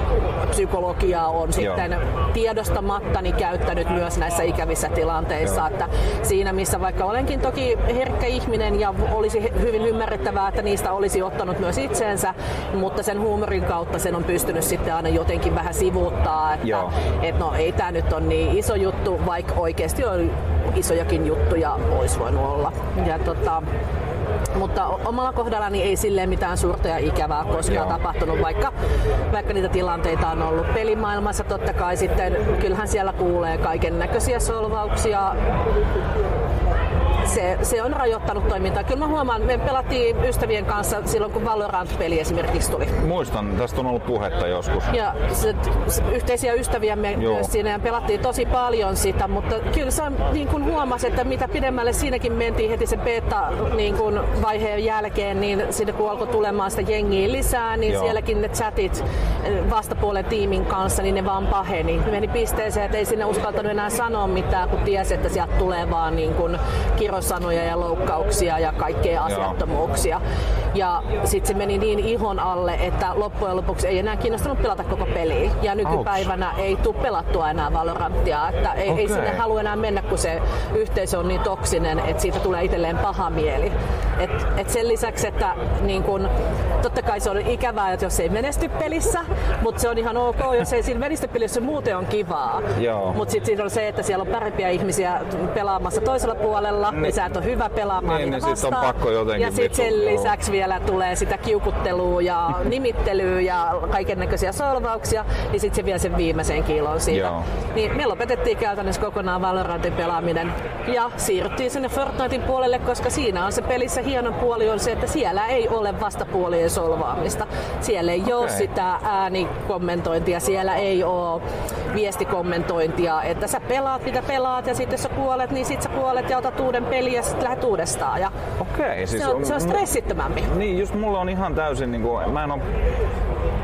psykologiaa on sitten tiedostamattani käyttänyt myös näissä ikävissä tilanteissa. Joo. Että siinä missä vaikka olenkin toki herkkä ihminen ja olisi hyvin ymmärrettävää, että niistä olisi ottanut myös itseensä, mutta sen huumorin kautta sen on pystynyt sitten aina jotenkin vähän sivuuttaa, että Joo. et no ei tämä nyt ole niin iso juttu, vaikka oikeasti on isojakin juttuja olisi voinut olla. Ja tota, mutta omalla kohdallani ei silleen mitään suurta ja ikävää koskaan Joo. tapahtunut, vaikka, vaikka niitä tilanteita on ollut pelimaailmassa totta kai sitten, kyllähän siellä kuulee kaiken näköisiä solvauksia, se, se on rajoittanut toimintaa. Kyllä mä huomaan, me pelattiin ystävien kanssa silloin, kun Valorant-peli esimerkiksi tuli. Muistan, tästä on ollut puhetta joskus. Ja se, se, yhteisiä ystäviämme Joo. myös siinä ja pelattiin tosi paljon sitä, mutta kyllä se niin kuin huomasi, että mitä pidemmälle siinäkin mentiin heti sen beta niin jälkeen, niin sinne kun alkoi tulemaan sitä jengiä lisää, niin Joo. sielläkin ne chatit vastapuolen tiimin kanssa, niin ne vaan paheni. Ne meni pisteeseen, että ei sinne uskaltanut enää sanoa mitään, kun tiesi, että sieltä tulee vaan niin kuin kirosanoja ja loukkauksia ja kaikkea asiattomuuksia. Ja sitten se meni niin ihon alle, että loppujen lopuksi ei enää kiinnostanut pelata koko peliä. Ja nykypäivänä ei tule pelattua enää Valoranttia. Että ei, ei Okei. sinne halua enää mennä, kun se yhteisö on niin toksinen, että siitä tulee itselleen paha mieli. Et, et sen lisäksi, että niin kun, totta kai se on ikävää, että jos ei menesty pelissä, mutta se on ihan ok, jos ei siinä menesty pelissä, muuten on kivaa. Mutta sitten siinä on se, että siellä on parempia ihmisiä pelaamassa toisella puolella, niin, Niin. sä et ole hyvä pelaamaan Niin, niin sit on vastaan. pakko jotenkin Ja sitten sen lisäksi vielä tulee sitä kiukuttelua ja nimittelyä ja kaiken näköisiä solvauksia, niin sitten se vie sen viimeisen kilon siitä. Joo. Niin me lopetettiin käytännössä kokonaan Valorantin pelaaminen ja siirryttiin sinne Fortnitein puolelle, koska siinä on se pelissä hieno puoli on se, että siellä ei ole vastapuolien solvaamista. Siellä ei ole Okei. sitä äänikommentointia, siellä ei ole viestikommentointia, että sä pelaat mitä pelaat ja sitten jos sä kuolet, niin sit sä kuolet ja otat uuden pelin ja sitten lähdet uudestaan. Ja Okei, siis se, on, se on stressittömämpi. Niin, just mulla on ihan täysin, niin kuin, mä en ole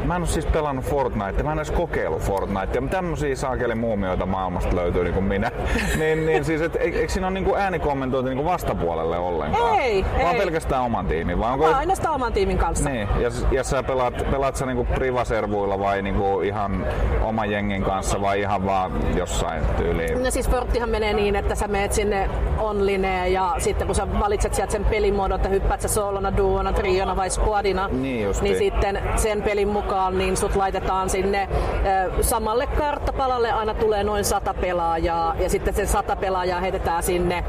mä en oo siis pelannut Fortnite, mä en edes kokeillut Fortnite. Ja tämmösiä saakeli muumioita maailmasta löytyy niin kuin minä. niin, niin siis, et, eikö siinä ole niin kuin äänikommentointi niin kuin vastapuolelle ollenkaan? Ei, Vaan ei. pelkästään oman tiimiin. Vai onko... Mä ainoastaan oman tiimin kanssa. Niin, ja, ja sä pelaat, pelaat sä niinku privaservuilla vai niinku ihan oman jengin kanssa vai ihan vaan jossain tyyliin? No siis Forttihan menee niin, että sä meet sinne onlineen ja sitten kun sä valitset sieltä sen pelimuodon, että hyppäät sä soolona, duona, triona vai squadina, Niin justiin. niin sitten sen pelin mukaan niin sut laitetaan sinne samalle karttapalalle aina tulee noin sata pelaajaa ja sitten sen sata pelaajaa heitetään sinne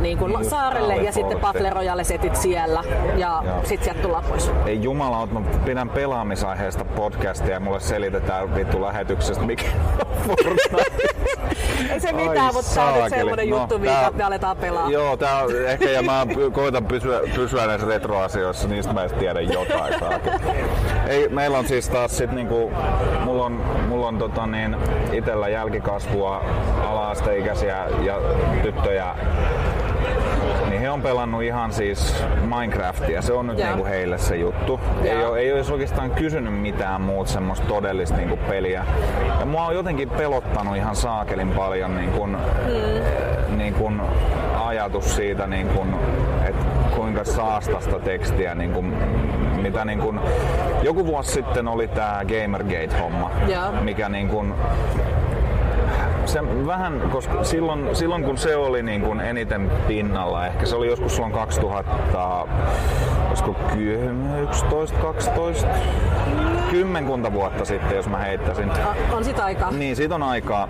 niin kuin Just saarelle ja sitten. Battle Royale setit siellä ja sitten sieltä tullaan pois. Ei jumala, mä pidän pelaamisaiheesta podcastia ja mulle selitetään vittu lähetyksestä, mikä on. Ei se Ai mitään, mutta tää on nyt semmonen No, juttu, tää- mitä me aletaan pelaa. Joo, tää on ehkä, ja mä koitan pysyä, pysyä näissä retroasioissa, niistä mä edes tiedän jotain. saakeli. Ei, meillä on siis taas sit niinku, mulla on, mulla on tota niin, itellä jälkikasvua, ala-asteikäisiä ja tyttöjä on pelannut ihan siis Minecraftia. Se on nyt Joo. niinku heille se juttu. Ei Joo. ole, ei ole oikeastaan kysynyt mitään muuta semmoista todellista niinku peliä. Ja mua on jotenkin pelottanut ihan saakelin paljon niin kun, mm. niin kun ajatus siitä, niin kun, että kuinka saastasta tekstiä, niin kun, mitä niin kun, joku vuosi sitten oli tämä Gamergate-homma, Joo. mikä niin kun, se vähän, koska silloin, silloin kun se oli niin kuin eniten pinnalla, ehkä se oli joskus silloin 2000, olisiko 11, 12, kymmenkunta vuotta sitten, jos mä heittäisin. A- On sitä aikaa. Niin, siitä on aikaa.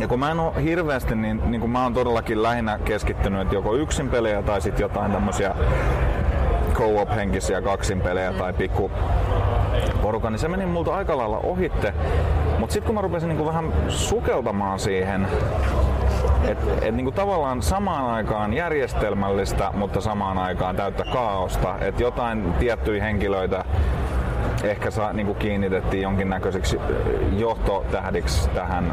Ja kun mä en oo hirveästi, niin, niin kun mä oon todellakin lähinnä keskittynyt, että joko yksin pelejä tai sitten jotain tämmöisiä co-op-henkisiä kaksinpelejä mm. tai pikku porukka, niin se meni multa aika lailla ohitte. Mutta sitten kun mä rupesin niinku vähän sukeltamaan siihen, että et niinku tavallaan samaan aikaan järjestelmällistä, mutta samaan aikaan täyttä kaaosta, että jotain tiettyjä henkilöitä ehkä saa, niin kuin kiinnitettiin jonkinnäköiseksi johtotähdiksi tähän.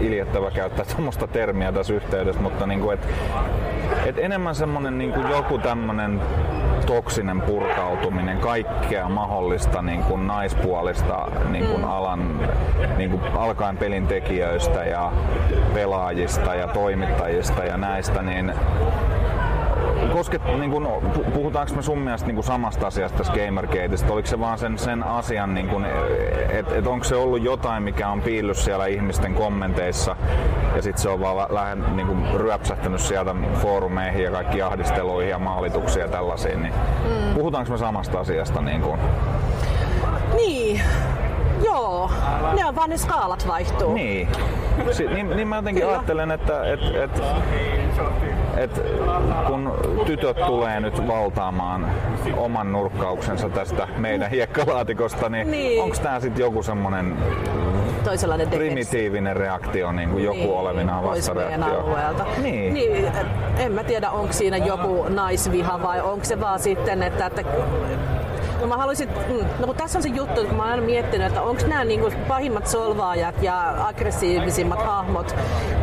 Iljettävä käyttää tuommoista termiä tässä yhteydessä, mutta niin kuin, et, et enemmän semmonen niin kuin joku tämmönen toksinen purkautuminen kaikkea mahdollista niin kuin naispuolista niin kuin alan niin kuin alkaen pelin tekijöistä ja pelaajista ja toimittajista ja näistä niin kosket, niin kun, pu- puhutaanko me sun mielestä niin kun samasta asiasta tässä Gamergateista? Oliko se vaan sen, sen asian, niin kun, että et onko se ollut jotain, mikä on piillyt siellä ihmisten kommenteissa ja sitten se on vaan lähden, niin kun, ryöpsähtänyt sieltä foorumeihin ja kaikki ahdisteluihin ja maalituksiin ja tällaisiin. Niin mm. Puhutaanko me samasta asiasta? Niin kun? Niin. Joo. Ne on vaan ne skaalat vaihtuu. Niin. Si- niin, niin mä jotenkin Kyllä. ajattelen, että et, et, et, kun tytöt tulee nyt valtaamaan oman nurkkauksensa tästä meidän hiekkalaatikosta, niin, Niin. onko tämä sitten joku semmoinen Toisenlainen primitiivinen reaktio, niin kuin joku Niin, olevinaan vastareaktio? alueelta. Niin. niin. En mä tiedä, onko siinä joku naisviha vai onko se vaan sitten, että, että No mä haluaisin, mm, no kun tässä on se juttu, että mä oon aina miettinyt, että onko nämä niinku pahimmat solvaajat ja aggressiivisimmat hahmot,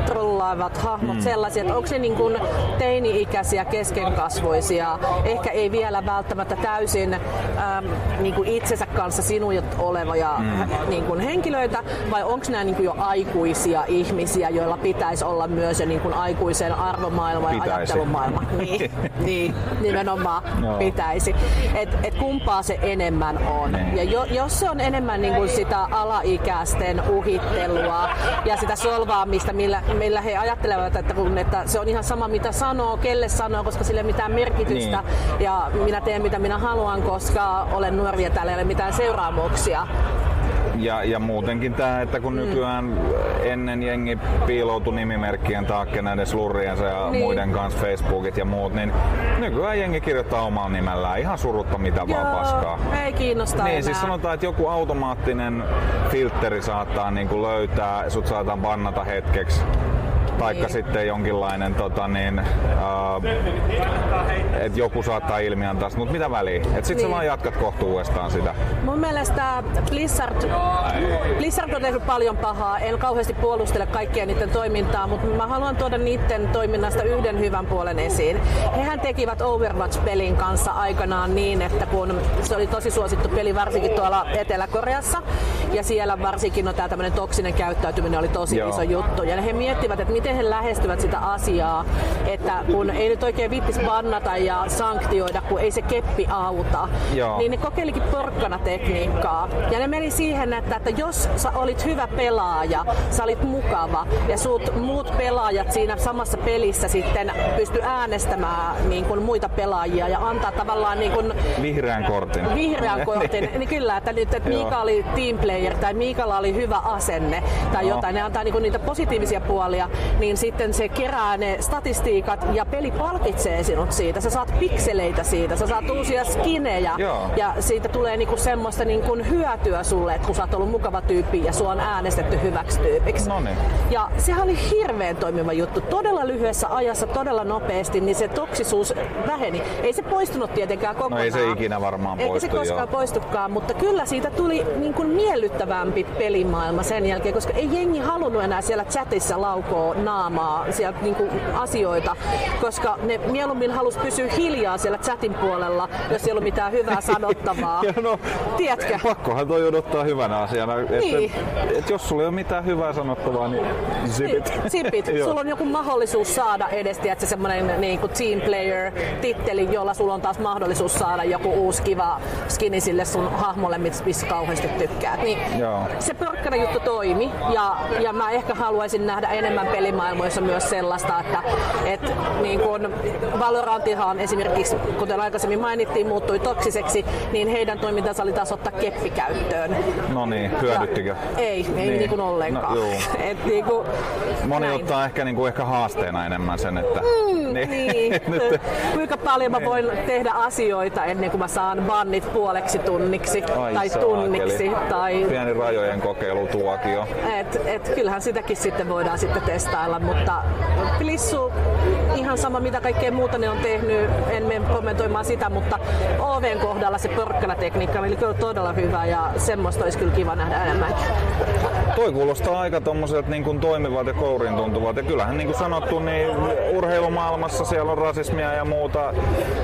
trollaavat hahmot mm. sellaisia, että onko ne niinku teini-ikäisiä, keskenkasvoisia, ehkä ei vielä välttämättä täysin äm, niinku itsensä kanssa sinujat olevia mm. niinku henkilöitä, vai onko nämä niinku jo aikuisia ihmisiä, joilla pitäisi olla myös jo niinku aikuisen arvomaailma ja Pitäisi. ajattelumaailma. Niin, niin nimenomaan Joo. pitäisi. Et, et kumpaa se enemmän on. Niin. Ja jo, jos se on enemmän niin kuin sitä alaikäisten uhittelua ja sitä solvaamista, millä, millä he ajattelevat, että, kun, että se on ihan sama mitä sanoo, kelle sanoo, koska sillä ei ole mitään merkitystä. Niin. Ja minä teen mitä minä haluan, koska olen nuori ja täällä ei ole mitään seuraamuksia. Ja, ja muutenkin tämä, että kun nykyään ennen jengi piiloutui nimimerkkien taakke näiden slurriensa ja Niin. niin. muiden kanssa Facebookit ja muut, niin nykyään jengi kirjoittaa omalla nimellään ihan surutta mitä vaan paskaa. ei kiinnosta Niin, enää. siis sanotaan, että joku automaattinen filtteri saattaa niinku löytää, sut saadaan bannata hetkeksi. Taikka Niin. sitten jonkinlainen, tota niin, äh, että joku saattaa ilmiantaa, mutta mitä väliä? Et sit Niin. sä vaan jatkat kohta uudestaan sitä. Mun mielestä Blizzard Blizzard on tehnyt paljon pahaa. En kauheasti puolustele kaikkia niiden toimintaa, mutta mä haluan tuoda niiden toiminnasta yhden hyvän puolen esiin. Hehän tekivät Overwatch-pelin kanssa aikanaan niin, että kun se oli tosi suosittu peli varsinkin tuolla Etelä-Koreassa, ja siellä varsinkin no, tämä tämmöinen toksinen käyttäytyminen oli tosi Joo. iso juttu. Ja he miettivät, että miten he lähestyvät sitä asiaa, että kun ei nyt oikein vittis bannata ja sanktioida, kun ei se keppi auta, Joo. niin ne kokeilikin porkkana tekniikkaa. Ja ne meni siihen, että, että jos sä olit hyvä pelaaja, sä olit mukava ja sut muut pelaajat siinä samassa pelissä sitten pysty äänestämään niin kuin muita pelaajia ja antaa tavallaan niin kuin, vihreän kortin. Vihreän kortin. niin kyllä, että nyt että Miika oli team player tai Miikalla oli hyvä asenne tai no. jotain, ne antaa niin kuin niitä positiivisia puolia, niin sitten se kerää ne statistiikat ja peli palkitsee sinut siitä. Sä saat pikseleitä siitä, sä saat uusia skinejä Joo. ja siitä tulee niinku semmoista niinku hyötyä sulle, että kun sä oot ollut mukava tyyppi ja sua on äänestetty hyväksi tyypiksi. Noniin. Ja sehän oli hirveän toimiva juttu. Todella lyhyessä ajassa, todella nopeasti, niin se toksisuus väheni. Ei se poistunut tietenkään kokonaan. No ei se ikinä varmaan poistu. Ei se koskaan jo. poistukaan, mutta kyllä siitä tuli niin kuin miellyttävämpi pelimaailma sen jälkeen, koska ei jengi halunnut enää siellä chatissa laukoa naamaa sieltä niin kuin asioita, koska ne mieluummin halus pysyä hiljaa siellä chatin puolella, jos ei ollut mitään hyvää sanottavaa. ja no, Tiedätkö? Pakkohan toi odottaa hyvänä asiana. Niin. Et, et jos sulla ei ole mitään hyvää sanottavaa, niin zipit. Niin, zipit. sulla on joku mahdollisuus saada edes että semmoinen niin kuin team player titteli, jolla sulla on taas mahdollisuus saada joku uusi kiva skini sille sun hahmolle, missä kauheasti tykkäät. Niin Joo. se porkkana juttu toimi ja, ja mä ehkä haluaisin nähdä enemmän pelimaailmoissa myös sellaista, että et, niin kun Valorantihan esimerkiksi, kuten aikaisemmin mainittiin, muuttui toksiseksi, niin heidän toimintansa oli taas ottaa keppi käyttöön. No niin, hyödyttikö? Ja, ei, ei niin. niin kuin ollenkaan. No, Et niin kuin, Moni näin. ottaa ehkä, niin kuin ehkä haasteena enemmän sen, että... Mm, niin. niin. Kuinka paljon mä voin tehdä asioita ennen kuin mä saan bannit puoleksi tunniksi Ai tai saakeli. tunniksi. Tai... Pieni rajojen kokeilutuokio. Et, et, kyllähän sitäkin sitten voidaan sitten testailla, mutta Plissu ihan sama mitä kaikkea muuta ne on tehnyt, en mene kommentoimaan sitä, mutta OVn kohdalla se porkkana-tekniikka oli kyllä todella hyvä ja semmoista olisi kyllä kiva nähdä enemmän. Toi kuulostaa aika tommoselta niin kuin toimivat ja kouriin tuntuvat. Ja kyllähän niin kuin sanottu, niin urheilumaailmassa siellä on rasismia ja muuta,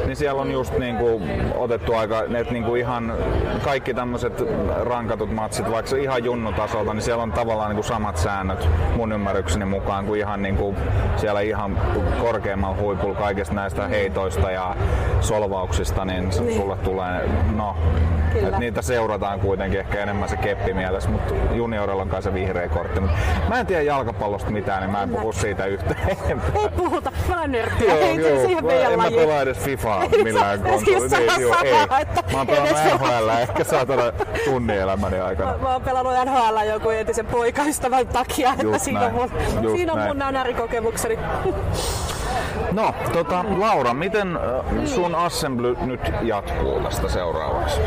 niin siellä on just niin kuin otettu aika, että niin kuin ihan kaikki tämmöiset rankatut matsit, vaikka se ihan junnutasolta, niin siellä on tavallaan niin kuin samat säännöt mun ymmärrykseni mukaan kuin ihan niin kuin siellä ihan korkeammalla huipulla kaikista näistä heitoista ja solvauksista, niin, niin. sulle tulee, no, että niitä seurataan kuitenkin ehkä enemmän se keppi mielessä, mutta juniorilla on kanssa vihreä kortti. Mutta mä en tiedä jalkapallosta mitään, niin mä en puhu siitä yhtään. Ei puhuta, mä oon nörttiä. Joo, joo, siihen en mä pelaa edes FIFAa millään konsolilla. Ei, joo, ei. Mä oon pelannut NHL ehkä saatana tunnin elämäni aikana. Mä, mä oon pelannut NHL joku entisen poikaystävän takia, että Just siinä näin. on mun, Just siinä on mun nänärikokemukseni. No, tota, Laura, miten sun assembly nyt jatkuu tästä seuraavaksi?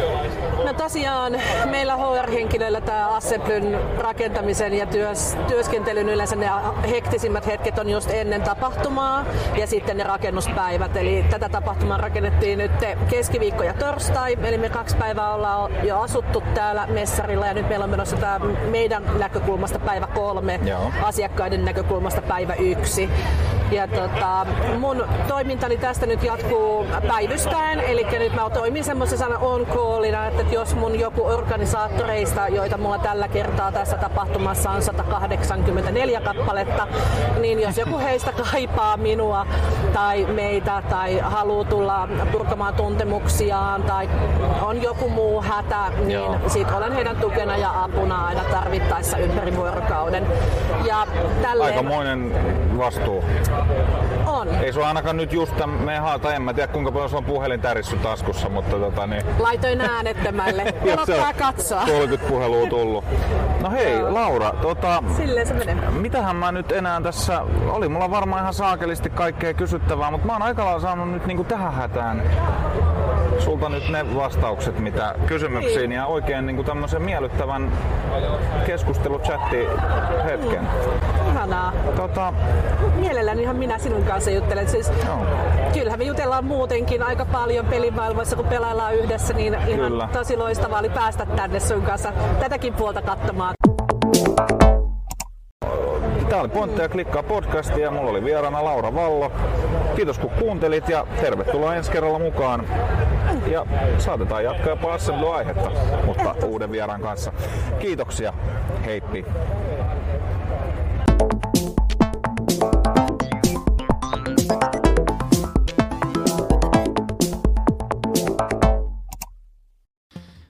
No tosiaan meillä HR-henkilöillä tämä assemblyn rakentamisen ja työs, työskentelyn yleensä ne hektisimmät hetket on just ennen tapahtumaa ja sitten ne rakennuspäivät. Eli tätä tapahtumaa rakennettiin nyt keskiviikko ja torstai, eli me kaksi päivää ollaan jo asuttu täällä messarilla ja nyt meillä on menossa tämä meidän näkökulmasta päivä kolme, Joo. asiakkaiden näkökulmasta päivä yksi. Ja tota, mun toimintani tästä nyt jatkuu päivystäen, eli nyt mä toimin semmoisena on callina, että jos mun joku organisaattoreista, joita mulla tällä kertaa tässä tapahtumassa on 184 kappaletta, niin jos joku heistä kaipaa minua tai meitä tai haluaa tulla purkamaan tuntemuksiaan tai on joku muu hätä, niin Joo. sit olen heidän tukena ja apuna aina tarvittaessa ympäri vuorokauden. Ja tälleen... Aikamoinen vastuu. On. Ei sulla ainakaan nyt just me haata, en mä tiedä kuinka paljon sulla on puhelin tärissy taskussa, mutta tota niin... Laitoin äänettömälle. Pelottaa katsoa. 30 puhelua tullut. No hei, Laura, tota... Silleen se menee. Mitähän mä nyt enää tässä... Oli mulla varmaan ihan saakelisti kaikkea kysyttävää, mutta mä oon aika lailla saanut nyt niinku tähän hätään sulta nyt ne vastaukset, mitä kysymyksiin niin. ja oikein niin kuin tämmöisen miellyttävän keskusteluchatti hetken. Ihanaa. Tota, Mielelläni ihan minä sinun kanssa juttelen. Siis, Joo. kyllähän me jutellaan muutenkin aika paljon pelimaailmassa, kun pelaillaan yhdessä, niin ihan Kyllä. tosi loistavaa oli päästä tänne sun kanssa tätäkin puolta katsomaan. Tää oli Pointteja ja klikkaa podcasti ja mulla oli vieraana Laura Vallo. Kiitos kun kuuntelit ja tervetuloa ensi kerralla mukaan. Ja saatetaan jatkaa jopa Assembly-aihetta, mutta uuden vieraan kanssa. Kiitoksia. Heippi.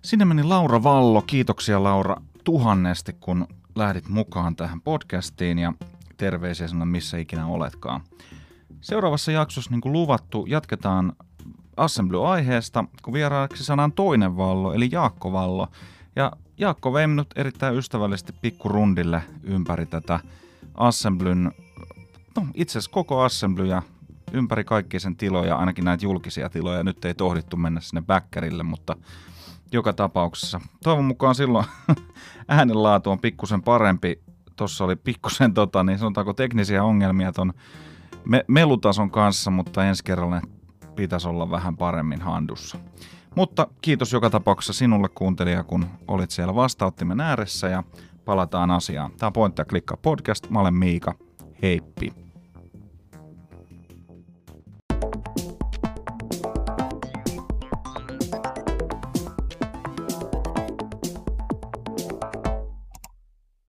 Sinne meni Laura Vallo. Kiitoksia Laura tuhannesti, kun lähdit mukaan tähän podcastiin ja terveisiä sinne missä ikinä oletkaan. Seuraavassa jaksossa, niin kuin luvattu, jatketaan Assembly-aiheesta, kun vieraaksi saadaan toinen Vallo, eli Jaakko Vallo. Ja Jaakko vei minut erittäin ystävällisesti pikkurundille ympäri tätä Assemblyn, no itse asiassa koko Assembly ja ympäri kaikki sen tiloja, ainakin näitä julkisia tiloja. Nyt ei tohdittu mennä sinne backerille, mutta joka tapauksessa. Toivon mukaan silloin äänenlaatu on pikkusen parempi. Tuossa oli pikkusen tota, niin sanotaanko teknisiä ongelmia ton me- melutason kanssa, mutta ensi kerralla pitäisi olla vähän paremmin handussa. Mutta kiitos joka tapauksessa sinulle kuuntelija, kun olit siellä vastauttimen ääressä ja palataan asiaan. Tämä on Pointti ja klikkaa podcast. Mä olen Miika. Heippi.